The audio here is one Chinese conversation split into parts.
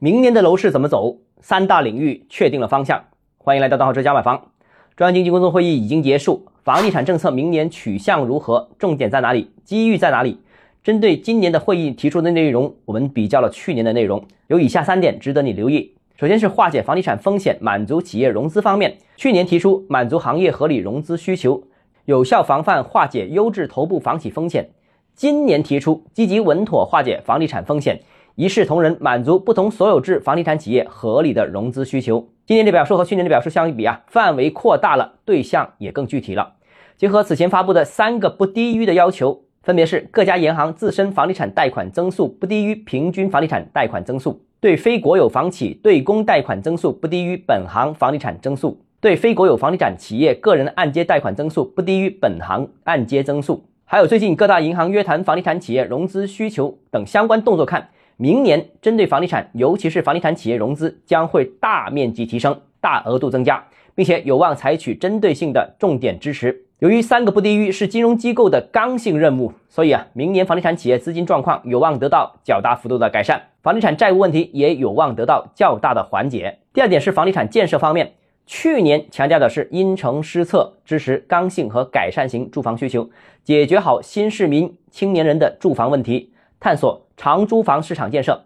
明年的楼市怎么走？三大领域确定了方向。欢迎来到大号之家买房。中央经济工作会议已经结束，房地产政策明年取向如何？重点在哪里？机遇在哪里？针对今年的会议提出的内容，我们比较了去年的内容，有以下三点值得你留意。首先是化解房地产风险，满足企业融资方面，去年提出满足行业合理融资需求，有效防范化解优质头部房企风险。今年提出积极稳妥化解房地产风险，一视同仁，满足不同所有制房地产企业合理的融资需求。今年的表述和去年的表述相比啊，范围扩大了，对象也更具体了。结合此前发布的三个不低于的要求，分别是各家银行自身房地产贷款增速不低于平均房地产贷款增速，对非国有房企对公贷款增速不低于本行房地产增速，对非国有房地产企业个人按揭贷款增速不低于本行按揭增速。还有最近各大银行约谈房地产企业融资需求等相关动作看。明年针对房地产，尤其是房地产企业融资将会大面积提升、大额度增加，并且有望采取针对性的重点支持。由于三个不低于是金融机构的刚性任务，所以啊，明年房地产企业资金状况有望得到较大幅度的改善，房地产债务问题也有望得到较大的缓解。第二点是房地产建设方面，去年强调的是因城施策，支持刚性和改善型住房需求，解决好新市民、青年人的住房问题。探索长租房市场建设，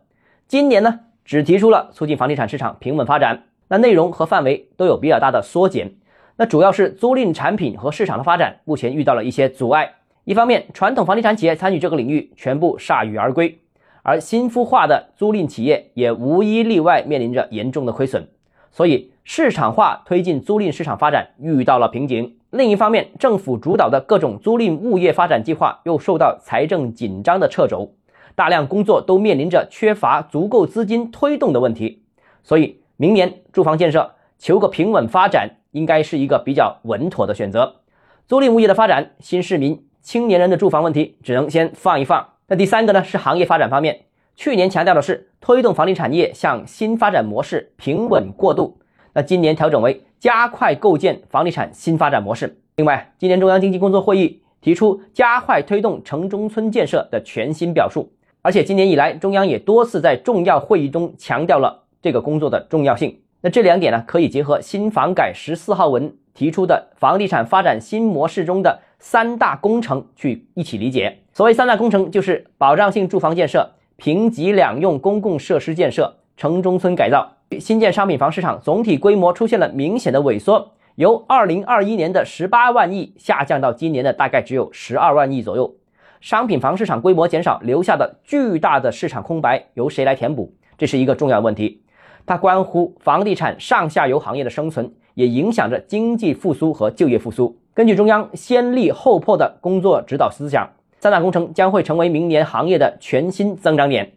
今年呢只提出了促进房地产市场平稳发展，那内容和范围都有比较大的缩减。那主要是租赁产品和市场的发展目前遇到了一些阻碍。一方面，传统房地产企业参与这个领域全部铩羽而归，而新孵化的租赁企业也无一例外面临着严重的亏损，所以市场化推进租赁市场发展遇到了瓶颈。另一方面，政府主导的各种租赁物业发展计划又受到财政紧张的掣肘。大量工作都面临着缺乏足够资金推动的问题，所以明年住房建设求个平稳发展，应该是一个比较稳妥的选择。租赁物业的发展，新市民、青年人的住房问题，只能先放一放。那第三个呢，是行业发展方面，去年强调的是推动房地产业向新发展模式平稳过渡，那今年调整为加快构建房地产新发展模式。另外，今年中央经济工作会议提出加快推动城中村建设的全新表述。而且今年以来，中央也多次在重要会议中强调了这个工作的重要性。那这两点呢，可以结合新房改十四号文提出的房地产发展新模式中的三大工程去一起理解。所谓三大工程，就是保障性住房建设、平级两用公共设施建设、城中村改造。新建商品房市场总体规模出现了明显的萎缩，由二零二一年的十八万亿下降到今年的大概只有十二万亿左右。商品房市场规模减少，留下的巨大的市场空白由谁来填补？这是一个重要问题，它关乎房地产上下游行业的生存，也影响着经济复苏和就业复苏。根据中央先立后破的工作指导思想，三大工程将会成为明年行业的全新增长点，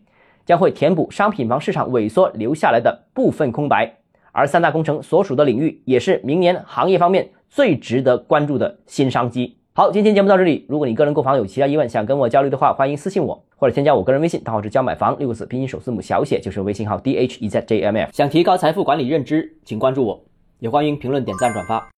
将会填补商品房市场萎缩留下来的部分空白。而三大工程所属的领域，也是明年行业方面最值得关注的新商机。好，今天节目到这里。如果你个人购房有其他疑问，想跟我交流的话，欢迎私信我或者添加我个人微信，账号是教买房六个字拼音首字母小写，就是微信号 d h e z j m f。想提高财富管理认知，请关注我，也欢迎评论、点赞、转发。